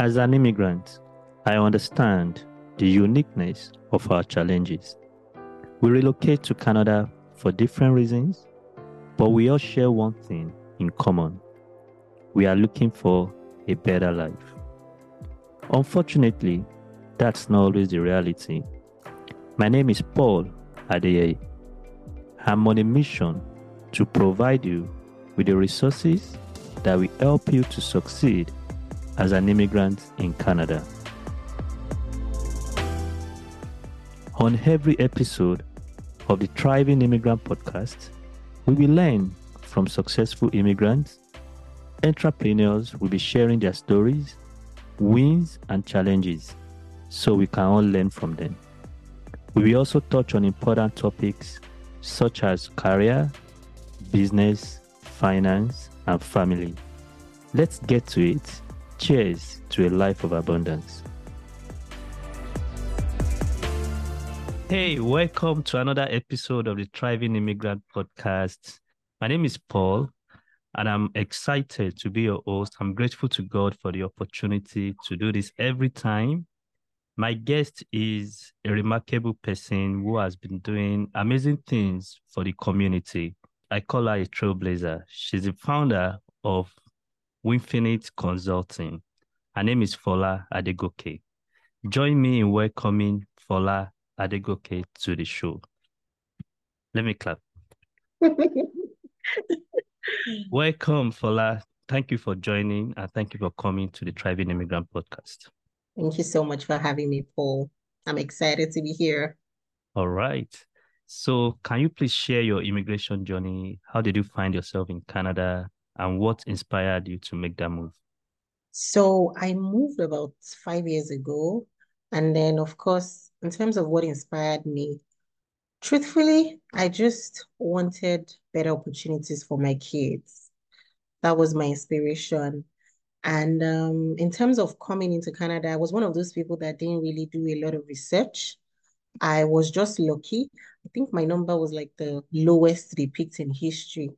As an immigrant, I understand the uniqueness of our challenges. We relocate to Canada for different reasons, but we all share one thing in common. We are looking for a better life. Unfortunately, that's not always the reality. My name is Paul Adeye. I'm on a mission to provide you with the resources that will help you to succeed as an immigrant in Canada. On every episode of the Thriving Immigrant Podcast, we will learn from successful immigrants. Entrepreneurs will be sharing their stories, wins, and challenges so we can all learn from them. We will also touch on important topics such as career, business, finance, and family. Let's get to it. Cheers to a life of abundance. Hey, welcome to another episode of the Thriving Immigrant Podcast. My name is Paul, and I'm excited to be your host. I'm grateful to God for the opportunity to do this every time. My guest is a remarkable person who has been doing amazing things for the community. I call her a trailblazer. She's the founder of Winfinite Consulting. Her name is Fola Adegoke. Join me in welcoming Fola Adegoke to the show. Let me clap. Welcome, Fola. Thank you for joining and thank you for coming to the Thriving Immigrant Podcast. Thank you so much for having me, Paul. I'm excited to be here. All right. So, can you please share your immigration journey? How did you find yourself in Canada and what inspired you to make that move? So, I moved about five years ago. And then, of course, in terms of what inspired me, truthfully, I just wanted better opportunities for my kids. That was my inspiration. And um, in terms of coming into Canada, I was one of those people that didn't really do a lot of research. I was just lucky. I think my number was like the lowest they picked in history.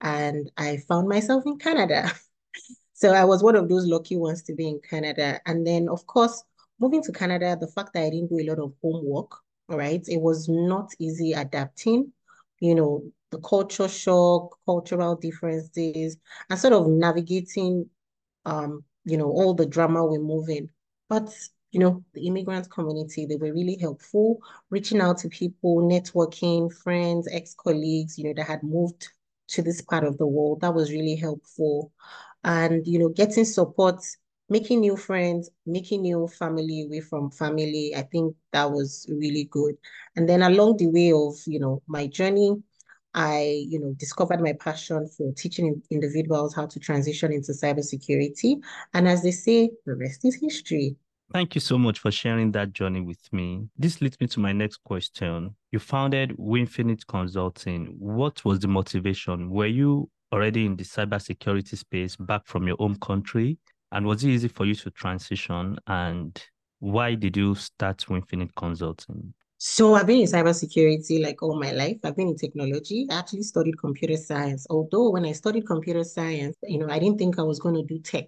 And I found myself in Canada. so I was one of those lucky ones to be in Canada. And then, of course, moving to Canada, the fact that I didn't do a lot of homework, right, it was not easy adapting, you know, the culture shock, cultural differences, and sort of navigating, um, you know, all the drama we're moving. But, you know, the immigrant community, they were really helpful, reaching out to people, networking, friends, ex-colleagues, you know, that had moved to this part of the world. That was really helpful. And, you know, getting support making new friends, making new family away from family. I think that was really good. And then along the way of, you know, my journey, I, you know, discovered my passion for teaching individuals how to transition into cybersecurity. And as they say, the rest is history. Thank you so much for sharing that journey with me. This leads me to my next question. You founded Winfinite Consulting. What was the motivation? Were you already in the cybersecurity space back from your home country? And was it easy for you to transition? And why did you start Winfinite Consulting? So I've been in cybersecurity like all my life. I've been in technology. I actually studied computer science. Although when I studied computer science, you know, I didn't think I was going to do tech.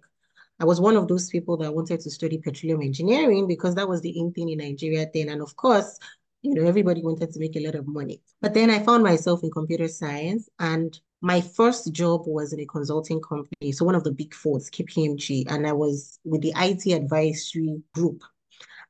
I was one of those people that wanted to study petroleum engineering because that was the in thing in Nigeria then. And of course, you know, everybody wanted to make a lot of money. But then I found myself in computer science and my first job was in a consulting company, so one of the big fours, KPMG, and I was with the IT advisory group.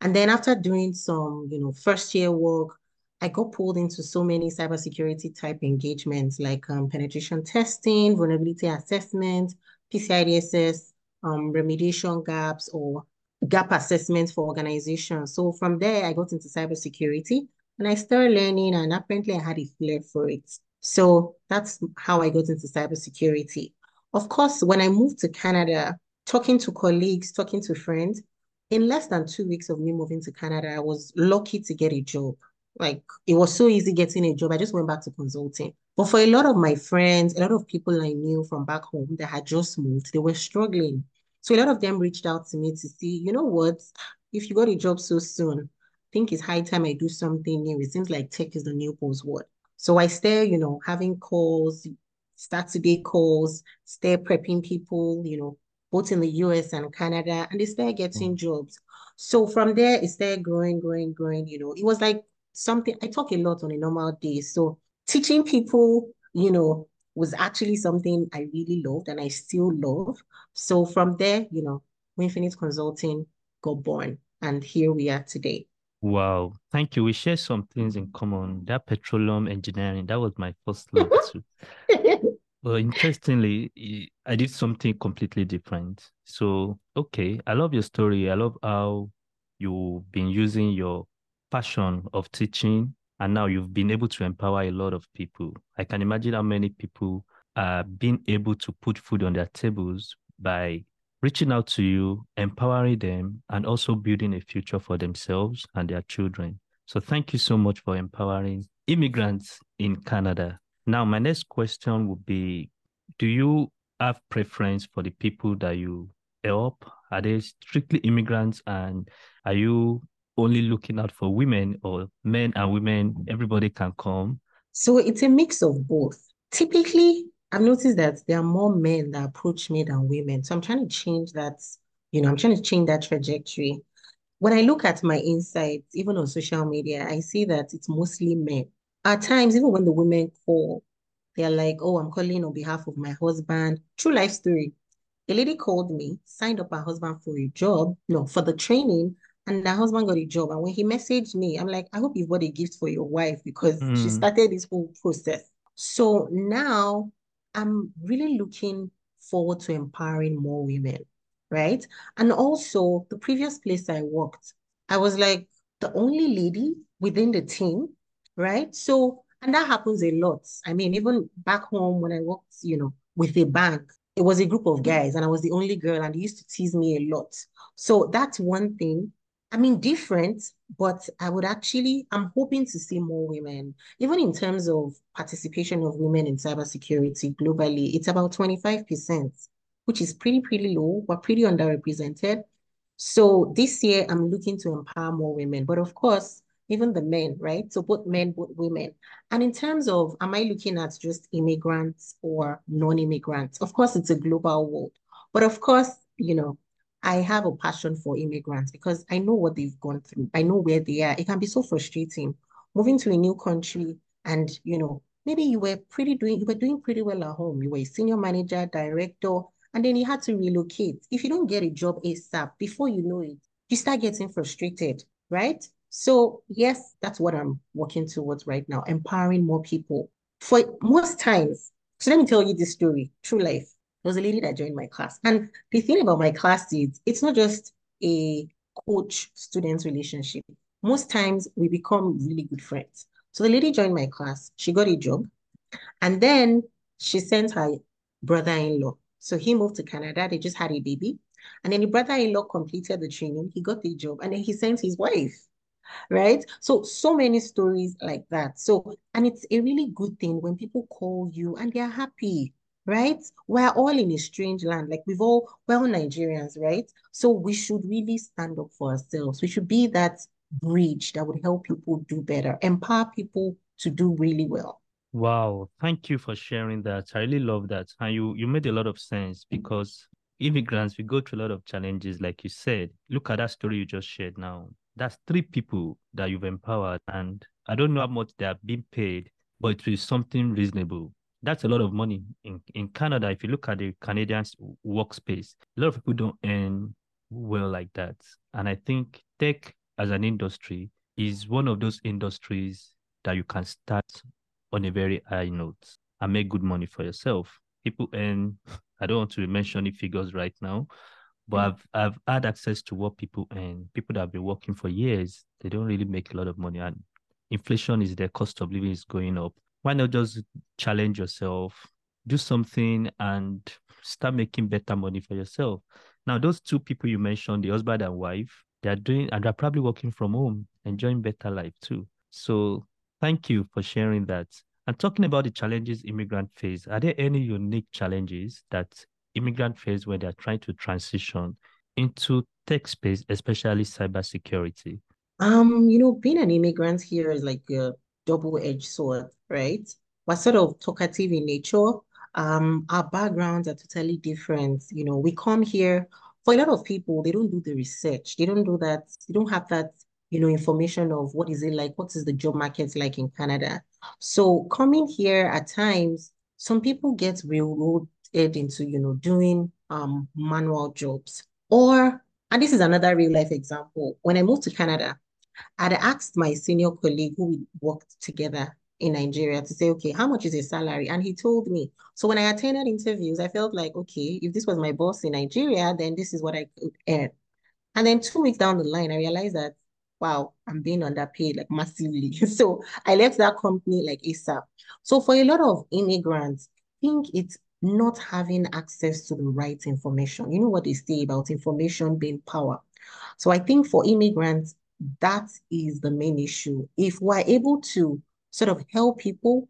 And then after doing some, you know, first year work, I got pulled into so many cybersecurity type engagements like um, penetration testing, vulnerability assessment, PCI DSS, um, remediation gaps, or gap assessments for organizations. So from there, I got into cybersecurity and I started learning, and apparently I had a flair for it. So that's how I got into cybersecurity. Of course, when I moved to Canada, talking to colleagues, talking to friends, in less than two weeks of me moving to Canada, I was lucky to get a job. Like it was so easy getting a job. I just went back to consulting. But for a lot of my friends, a lot of people I knew from back home that had just moved, they were struggling. So a lot of them reached out to me to see, you know what, if you got a job so soon, I think it's high time I do something new. It seems like tech is the new buzzword. So I stay, you know, having calls, start Saturday calls, stay prepping people, you know, both in the US and Canada, and they started getting mm. jobs. So from there, it started growing, growing, growing. You know, it was like something I talk a lot on a normal day. So teaching people, you know, was actually something I really loved and I still love. So from there, you know, Winfinite Consulting got born, and here we are today. Wow, thank you. We share some things in common. That petroleum engineering, that was my first love too. well, interestingly, I did something completely different. So, okay, I love your story. I love how you've been using your passion of teaching and now you've been able to empower a lot of people. I can imagine how many people are being able to put food on their tables by reaching out to you, empowering them, and also building a future for themselves and their children. So thank you so much for empowering immigrants in Canada. Now, my next question would be Do you have preference for the people that you help? Are they strictly immigrants and are you only looking out for women or men and women, everybody can come? So it's a mix of both. Typically, I've noticed that there are more men that approach me than women. So I'm trying to change that, you know, I'm trying to change that trajectory. When I look at my insights, even on social media, I see that it's mostly men. At times, even when the women call, they're like, oh, I'm calling on behalf of my husband. True life story. A lady called me, signed up her husband for a job, no, for the training, and her husband got a job. And when he messaged me, I'm like, I hope you've got a gift for your wife because mm. she started this whole process. So now I'm really looking forward to empowering more women, right? And also, the previous place I worked, I was like the only lady within the team, right? So, and that happens a lot. I mean, even back home when I worked, you know, with a bank, it was a group of guys and I was the only girl and they used to tease me a lot. So that's one thing I mean, different, but I would actually, I'm hoping to see more women, even in terms of participation of women in cybersecurity globally. It's about 25%, which is pretty, pretty low. We're pretty underrepresented. So this year, I'm looking to empower more women, but of course, even the men, right? So both men, both women. And in terms of, am I looking at just immigrants or non-immigrants? Of course, it's a global world. But of course, you know, I have a passion for immigrants because I know what they've gone through. I know where they are. It can be so frustrating moving to a new country and, you know, maybe you were pretty doing, you were doing pretty well at home. You were a senior manager, director, and then you had to relocate. If you don't get a job ASAP, before you know it, you start getting frustrated, right? So yes, that's what I'm working towards right now, empowering more people. For most times, so let me tell you this story, true life. There was a lady that joined my class. And the thing about my class is it's not just a coach student relationship. Most times we become really good friends. So the lady joined my class, she got a job, and then she sent her brother-in-law. So he moved to Canada, they just had a baby. And then the brother-in-law completed the training, he got the job, and then he sent his wife right? So, so many stories like that. So, and it's a really good thing when people call you and they're happy right? We're all in a strange land. Like we've all, we're all Nigerians, right? So we should really stand up for ourselves. We should be that bridge that would help people do better, empower people to do really well. Wow, thank you for sharing that. I really love that. And you you made a lot of sense because immigrants we go through a lot of challenges, like you said. Look at that story you just shared now. That's three people that you've empowered, and I don't know how much they are being paid, but it is something reasonable that's a lot of money in, in Canada. If you look at the Canadian workspace, a lot of people don't earn well like that. And I think tech as an industry is one of those industries that you can start on a very high note and make good money for yourself. People earn, I don't want to mention any figures right now, but mm. I've I've had access to what people earn. People that have been working for years, they don't really make a lot of money. And inflation is their cost of living is going up why not just challenge yourself, do something and start making better money for yourself? Now, those two people you mentioned, the husband and wife, they're doing and they're probably working from home, enjoying better life too. So thank you for sharing that. And talking about the challenges immigrant face, are there any unique challenges that immigrant face when they're trying to transition into tech space, especially cybersecurity? Um, you know, being an immigrant here is like double-edged sword, right? We're sort of talkative in nature. Um, our backgrounds are totally different. You know, we come here for a lot of people, they don't do the research. They don't do that. They don't have that, you know, information of what is it like, what is the job market like in Canada. So coming here at times, some people get railroaded into, you know, doing um manual jobs. Or, and this is another real life example. When I moved to Canada, I'd asked my senior colleague who we worked together in Nigeria to say, okay, how much is his salary? And he told me. So when I attended interviews, I felt like, okay, if this was my boss in Nigeria, then this is what I could earn. And then two weeks down the line, I realized that, wow, I'm being underpaid like massively. so I left that company like ASAP. So for a lot of immigrants, I think it's not having access to the right information. You know what they say about information being power. So I think for immigrants, that is the main issue. If we're able to sort of help people,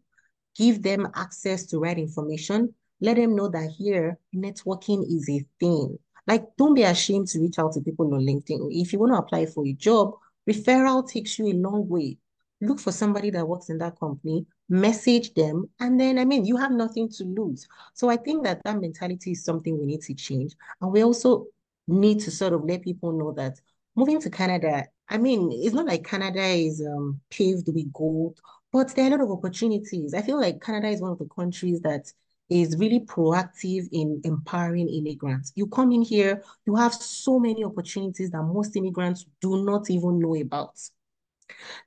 give them access to right information, let them know that here networking is a thing. Like, don't be ashamed to reach out to people on LinkedIn. If you want to apply for a job, referral takes you a long way. Look for somebody that works in that company, message them, and then, I mean, you have nothing to lose. So I think that that mentality is something we need to change. And we also need to sort of let people know that moving to Canada, I mean, it's not like Canada is um, paved with gold but there are a lot of opportunities. I feel like Canada is one of the countries that is really proactive in empowering immigrants. You come in here, you have so many opportunities that most immigrants do not even know about.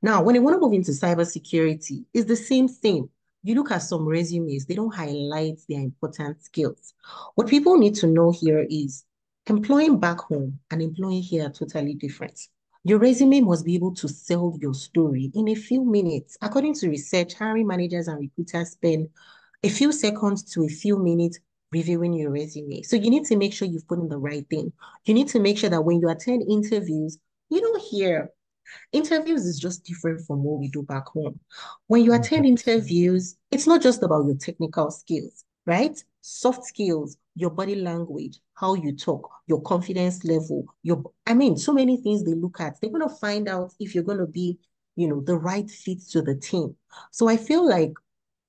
Now, when you want to move into cybersecurity, it's the same thing. You look at some resumes, they don't highlight their important skills. What people need to know here is employing back home and employing here are totally different. Your resume must be able to sell your story in a few minutes. According to research, hiring managers and recruiters spend a few seconds to a few minutes reviewing your resume. So you need to make sure you've put in the right thing. You need to make sure that when you attend interviews, you don't hear interviews is just different from what we do back home. When you attend interviews, it's not just about your technical skills, right? Soft skills, your body language, how you talk, your confidence level, your I mean, so many things they look at. They're gonna find out if you're gonna be, you know, the right fit to the team. So I feel like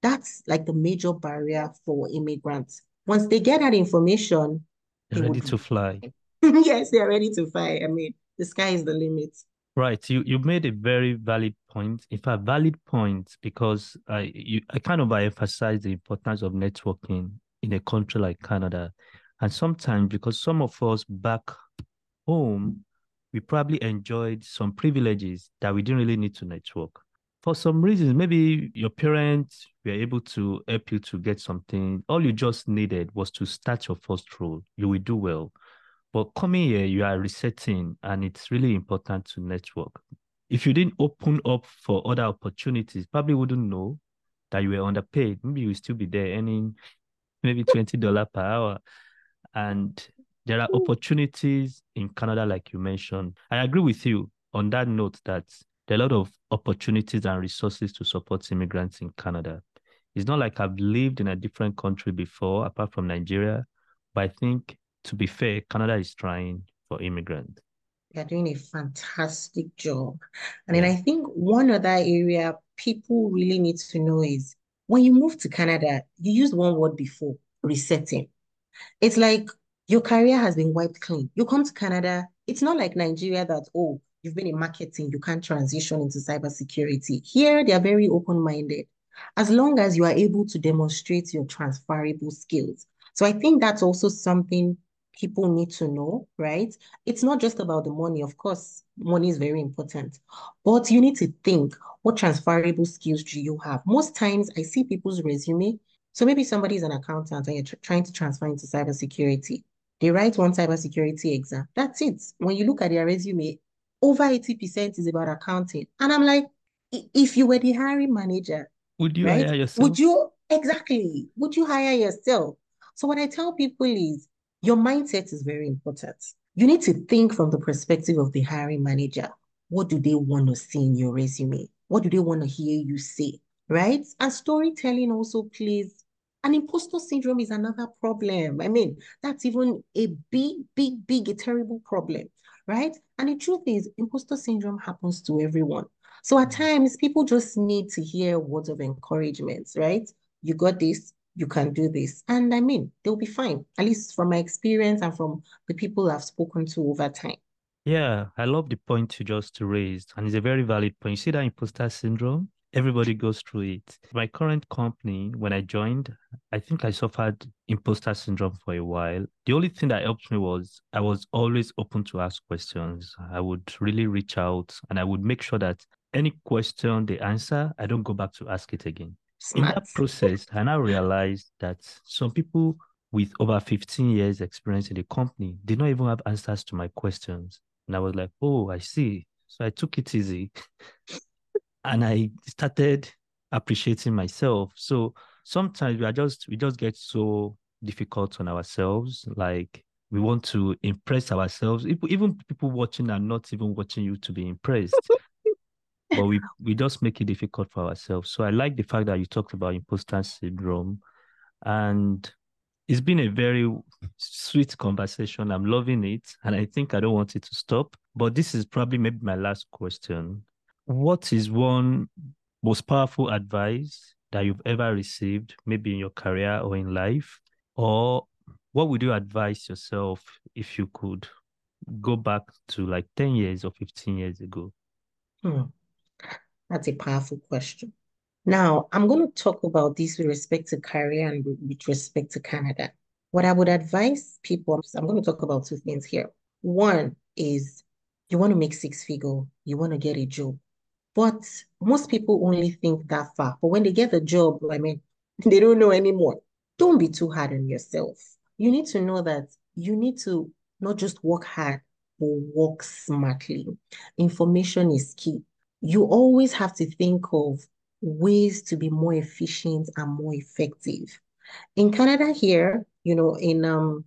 that's like the major barrier for immigrants. Once they get that information, they're they ready to fly. yes, they're ready to fly. I mean, the sky is the limit. Right. You you made a very valid point. In fact, valid point because I you I kind of emphasize the importance of networking in a country like Canada. And sometimes, because some of us back home, we probably enjoyed some privileges that we didn't really need to network. For some reasons, maybe your parents were able to help you to get something. All you just needed was to start your first role. You will do well. But coming here, you are resetting, and it's really important to network. If you didn't open up for other opportunities, probably wouldn't know that you were underpaid. Maybe you will still be there earning maybe $20 per hour. And there are opportunities in Canada, like you mentioned. I agree with you on that note that there are a lot of opportunities and resources to support immigrants in Canada. It's not like I've lived in a different country before, apart from Nigeria. But I think, to be fair, Canada is trying for immigrants. They're doing a fantastic job. And then I think one other area people really need to know is when you move to Canada, you used one word before, resetting. It's like your career has been wiped clean. You come to Canada, it's not like Nigeria that, oh, you've been in marketing, you can't transition into cybersecurity. Here, they are very open-minded. As long as you are able to demonstrate your transferable skills. So I think that's also something people need to know, right? It's not just about the money. Of course, money is very important, but you need to think what transferable skills do you have? Most times I see people's resume. So maybe somebody's an accountant and you're tr trying to transfer into cybersecurity. They write one cybersecurity exam. That's it. When you look at their resume, over 80% is about accounting. And I'm like, if you were the hiring manager, would you right, hire yourself? Would you exactly? Would you hire yourself? So what I tell people is your mindset is very important. You need to think from the perspective of the hiring manager. What do they want to see in your resume? What do they want to hear you say? Right? And storytelling also plays and imposter syndrome is another problem. I mean, that's even a big, big, big, a terrible problem, right? And the truth is, imposter syndrome happens to everyone. So at times, people just need to hear words of encouragement, right? You got this, you can do this. And I mean, they'll be fine, at least from my experience and from the people I've spoken to over time. Yeah, I love the point you just raised, and it's a very valid point. You see that imposter syndrome? Everybody goes through it. My current company, when I joined, I think I suffered imposter syndrome for a while. The only thing that helped me was I was always open to ask questions. I would really reach out and I would make sure that any question they answer, I don't go back to ask it again. Smart. In that process, I now realized that some people with over 15 years experience in the company did not even have answers to my questions. And I was like, oh, I see. So I took it easy and I started appreciating myself. So sometimes we are just we just get so difficult on ourselves. Like we want to impress ourselves. Even people watching are not even watching you to be impressed. But we we just make it difficult for ourselves. So I like the fact that you talked about imposter syndrome, and it's been a very sweet conversation. I'm loving it, and I think I don't want it to stop. But this is probably maybe my last question. What is one most powerful advice that you've ever received, maybe in your career or in life? Or what would you advise yourself if you could go back to like 10 years or 15 years ago? Hmm. That's a powerful question. Now, I'm going to talk about this with respect to career and with respect to Canada. What I would advise people, I'm going to talk about two things here. One is you want to make six figure, you want to get a job. But most people only think that far. But when they get a job, I mean, they don't know anymore. Don't be too hard on yourself. You need to know that you need to not just work hard, but work smartly. Information is key. You always have to think of ways to be more efficient and more effective. In Canada here, you know, in um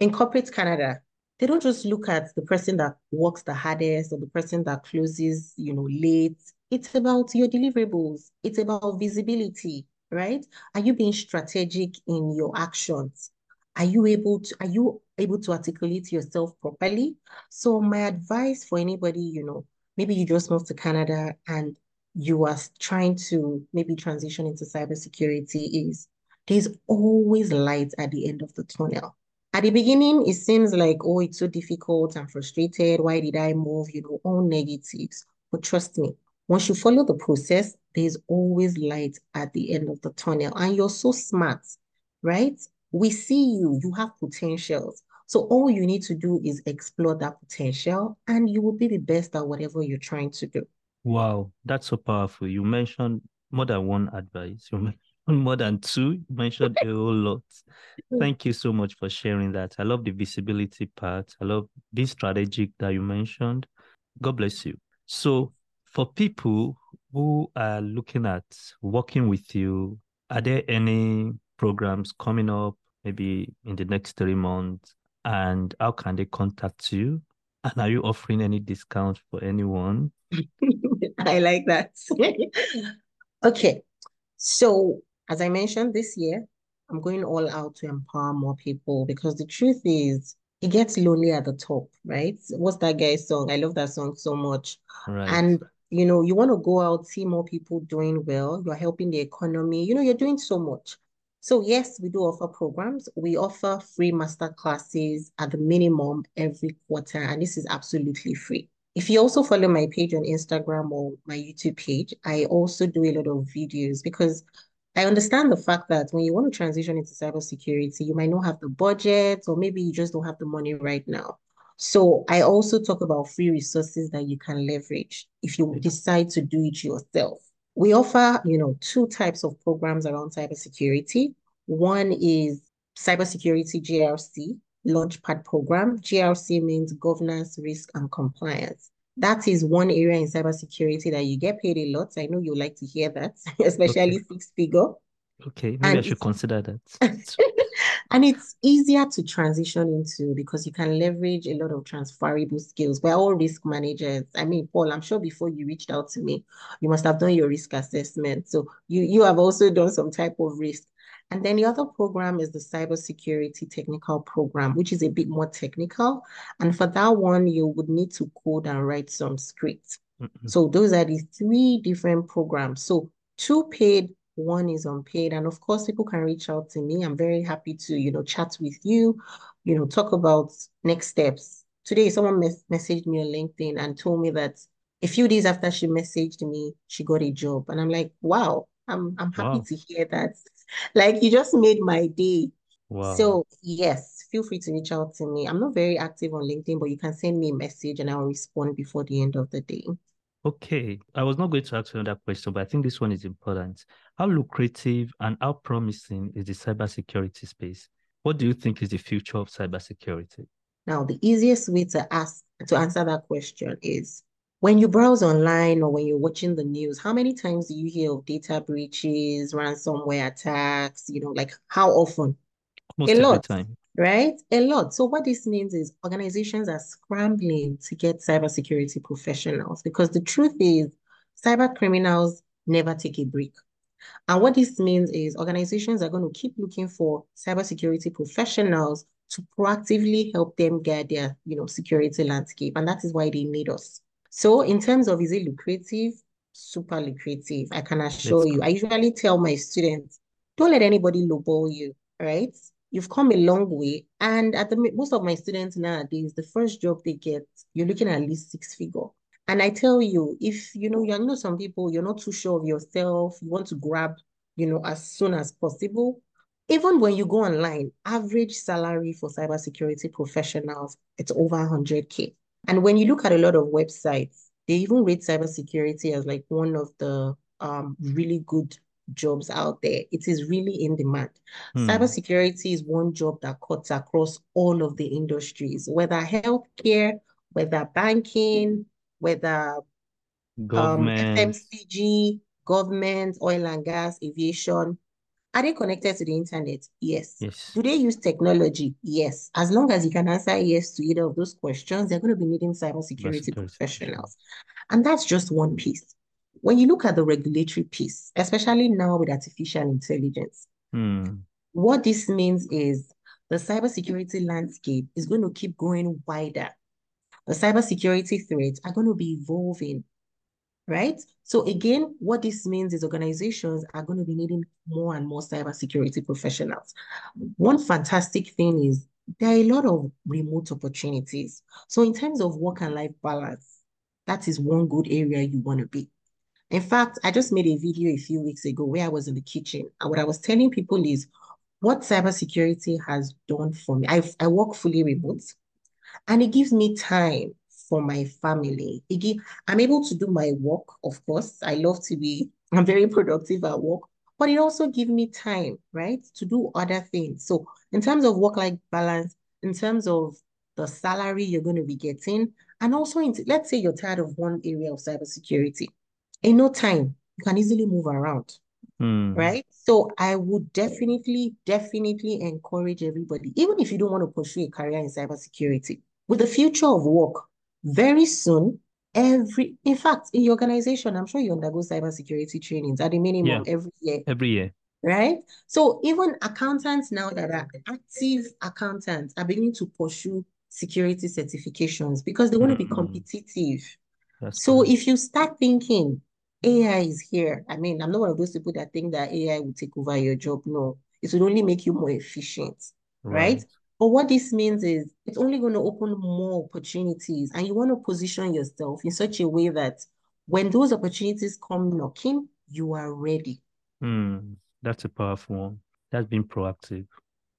in corporate Canada, they don't just look at the person that works the hardest or the person that closes, you know, late. It's about your deliverables. It's about visibility, right? Are you being strategic in your actions? Are you able to are you able to articulate yourself properly? So my advice for anybody, you know, maybe you just moved to Canada and you are trying to maybe transition into cybersecurity is there's always light at the end of the tunnel. At the beginning, it seems like, oh, it's so difficult. I'm frustrated. Why did I move? You know, all negatives. But trust me, once you follow the process, there's always light at the end of the tunnel. And you're so smart, right? We see you, you have potentials. So all you need to do is explore that potential and you will be the best at whatever you're trying to do. Wow, that's so powerful. You mentioned more than one advice. You mentioned more than two. You mentioned a whole lot. Thank you so much for sharing that. I love the visibility part. I love this strategic that you mentioned. God bless you. So, for people who are looking at working with you, are there any programs coming up maybe in the next three months? And how can they contact you? And are you offering any discount for anyone? I like that. okay. So as I mentioned this year, I'm going all out to empower more people because the truth is, it gets lonely at the top, right? What's that guy's song? I love that song so much. Right. And you know, you want to go out, see more people doing well. You're helping the economy. You know, you're doing so much. So yes, we do offer programs. We offer free master classes at the minimum every quarter, and this is absolutely free. If you also follow my page on Instagram or my YouTube page, I also do a lot of videos because I understand the fact that when you want to transition into cybersecurity, you might not have the budget, or maybe you just don't have the money right now. So I also talk about free resources that you can leverage if you decide to do it yourself. We offer, you know, two types of programs around cybersecurity. One is cybersecurity GRC launchpad program. GRC means governance, risk, and compliance that is one area in cybersecurity that you get paid a lot. I know you like to hear that, especially okay. six figure. Okay, maybe and I should consider that. and it's easier to transition into because you can leverage a lot of transferable skills. We're all risk managers. I mean, Paul, I'm sure before you reached out to me, you must have done your risk assessment. So you you have also done some type of risk. And then the other program is the cybersecurity technical program, which is a bit more technical. And for that one, you would need to code and write some scripts. Mm-hmm. So those are the three different programs. So two paid one is unpaid. And of course, people can reach out to me. I'm very happy to, you know, chat with you, you know, talk about next steps. Today, someone mes messaged me on LinkedIn and told me that a few days after she messaged me, she got a job. And I'm like, wow, I'm I'm happy wow. to hear that. Like you just made my day. Wow. So yes, feel free to reach out to me. I'm not very active on LinkedIn, but you can send me a message and I'll respond before the end of the day. Okay, I was not going to ask another question, but I think this one is important. How lucrative and how promising is the cybersecurity space? What do you think is the future of cybersecurity? Now, the easiest way to ask to answer that question is when you browse online or when you're watching the news, how many times do you hear of data breaches, ransomware attacks? You know, like how often? Most a lot. time right? A lot. So what this means is organizations are scrambling to get cybersecurity professionals because the truth is cyber criminals never take a break. And what this means is organizations are going to keep looking for cybersecurity professionals to proactively help them get their, you know, security landscape. And that is why they need us. So in terms of is it lucrative? Super lucrative. I can assure you. I usually tell my students, don't let anybody lowball you, right? You've come a long way. And at the most of my students nowadays, the first job they get, you're looking at, least six figure. And I tell you, if you know, you know some people, you're not too sure of yourself, you want to grab, you know, as soon as possible. Even when you go online, average salary for cybersecurity professionals, it's over 100K. And when you look at a lot of websites, they even rate cybersecurity as like one of the um, really good jobs out there. It is really in demand. Hmm. Cybersecurity is one job that cuts across all of the industries, whether healthcare, whether banking, whether government, um, FMCG, government, oil and gas, aviation. Are they connected to the internet? Yes. yes. Do they use technology? Yes. As long as you can answer yes to either of those questions, they're going to be needing cybersecurity professionals. And that's just one piece when you look at the regulatory piece, especially now with artificial intelligence, hmm. what this means is the cybersecurity landscape is going to keep going wider. The cybersecurity threats are going to be evolving, right? So again, what this means is organizations are going to be needing more and more cybersecurity professionals. One fantastic thing is there are a lot of remote opportunities. So in terms of work and life balance, that is one good area you want to be. In fact, I just made a video a few weeks ago where I was in the kitchen. And what I was telling people is what cybersecurity has done for me. I, I work fully remote and it gives me time for my family. It give, I'm able to do my work, of course. I love to be, I'm very productive at work, but it also gives me time, right, to do other things. So in terms of work-life balance, in terms of the salary you're going to be getting, and also, in, let's say you're tired of one area of cybersecurity in no time, you can easily move around. Mm. Right. So I would definitely, definitely encourage everybody, even if you don't want to pursue a career in cybersecurity, with the future of work, very soon, every in fact, in your organization, I'm sure you undergo cybersecurity trainings at the minimum yeah. every year. Every year. Right. So even accountants now that are active accountants are beginning to pursue security certifications because they want mm-hmm. to be hmm. competitive. That's so if you start thinking AI is here. I mean, I'm not one of those people that think that AI will take over your job. No, it will only make you more efficient, right? right? But what this means is it's only going to open more opportunities, and you want to position yourself in such a way that when those opportunities come knocking, you are ready. Hmm, that's a powerful one. That's been proactive.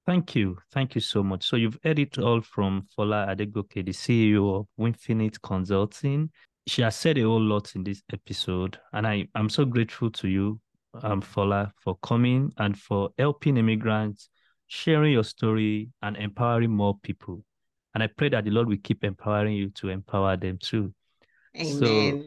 Thank you. Thank you so much. So you've heard it all from Fola Adegoke, the CEO of Winfinite Consulting she has said a whole lot in this episode, and I I'm so grateful to you, um, Fola, for coming and for helping immigrants, sharing your story, and empowering more people. And I pray that the Lord will keep empowering you to empower them too. Amen. So,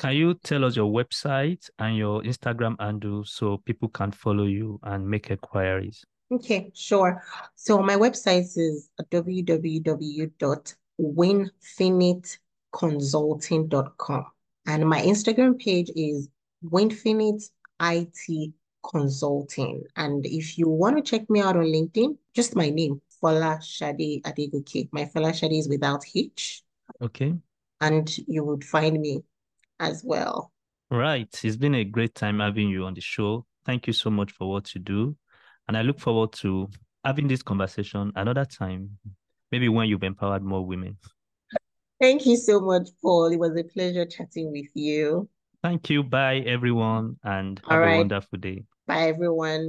can you tell us your website and your Instagram handle so people can follow you and make inquiries? Okay, sure. So my website is www.winfinite.com consulting.com. And my Instagram page is Winfinite IT Consulting. And if you want to check me out on LinkedIn, just my name, Folasade Adegoke. My Folasade is without H. Okay. And you would find me as well. Right. It's been a great time having you on the show. Thank you so much for what you do. And I look forward to having this conversation another time, maybe when you've empowered more women. Thank you so much, Paul. It was a pleasure chatting with you. Thank you. Bye, everyone, and have All a right. wonderful day. Bye, everyone.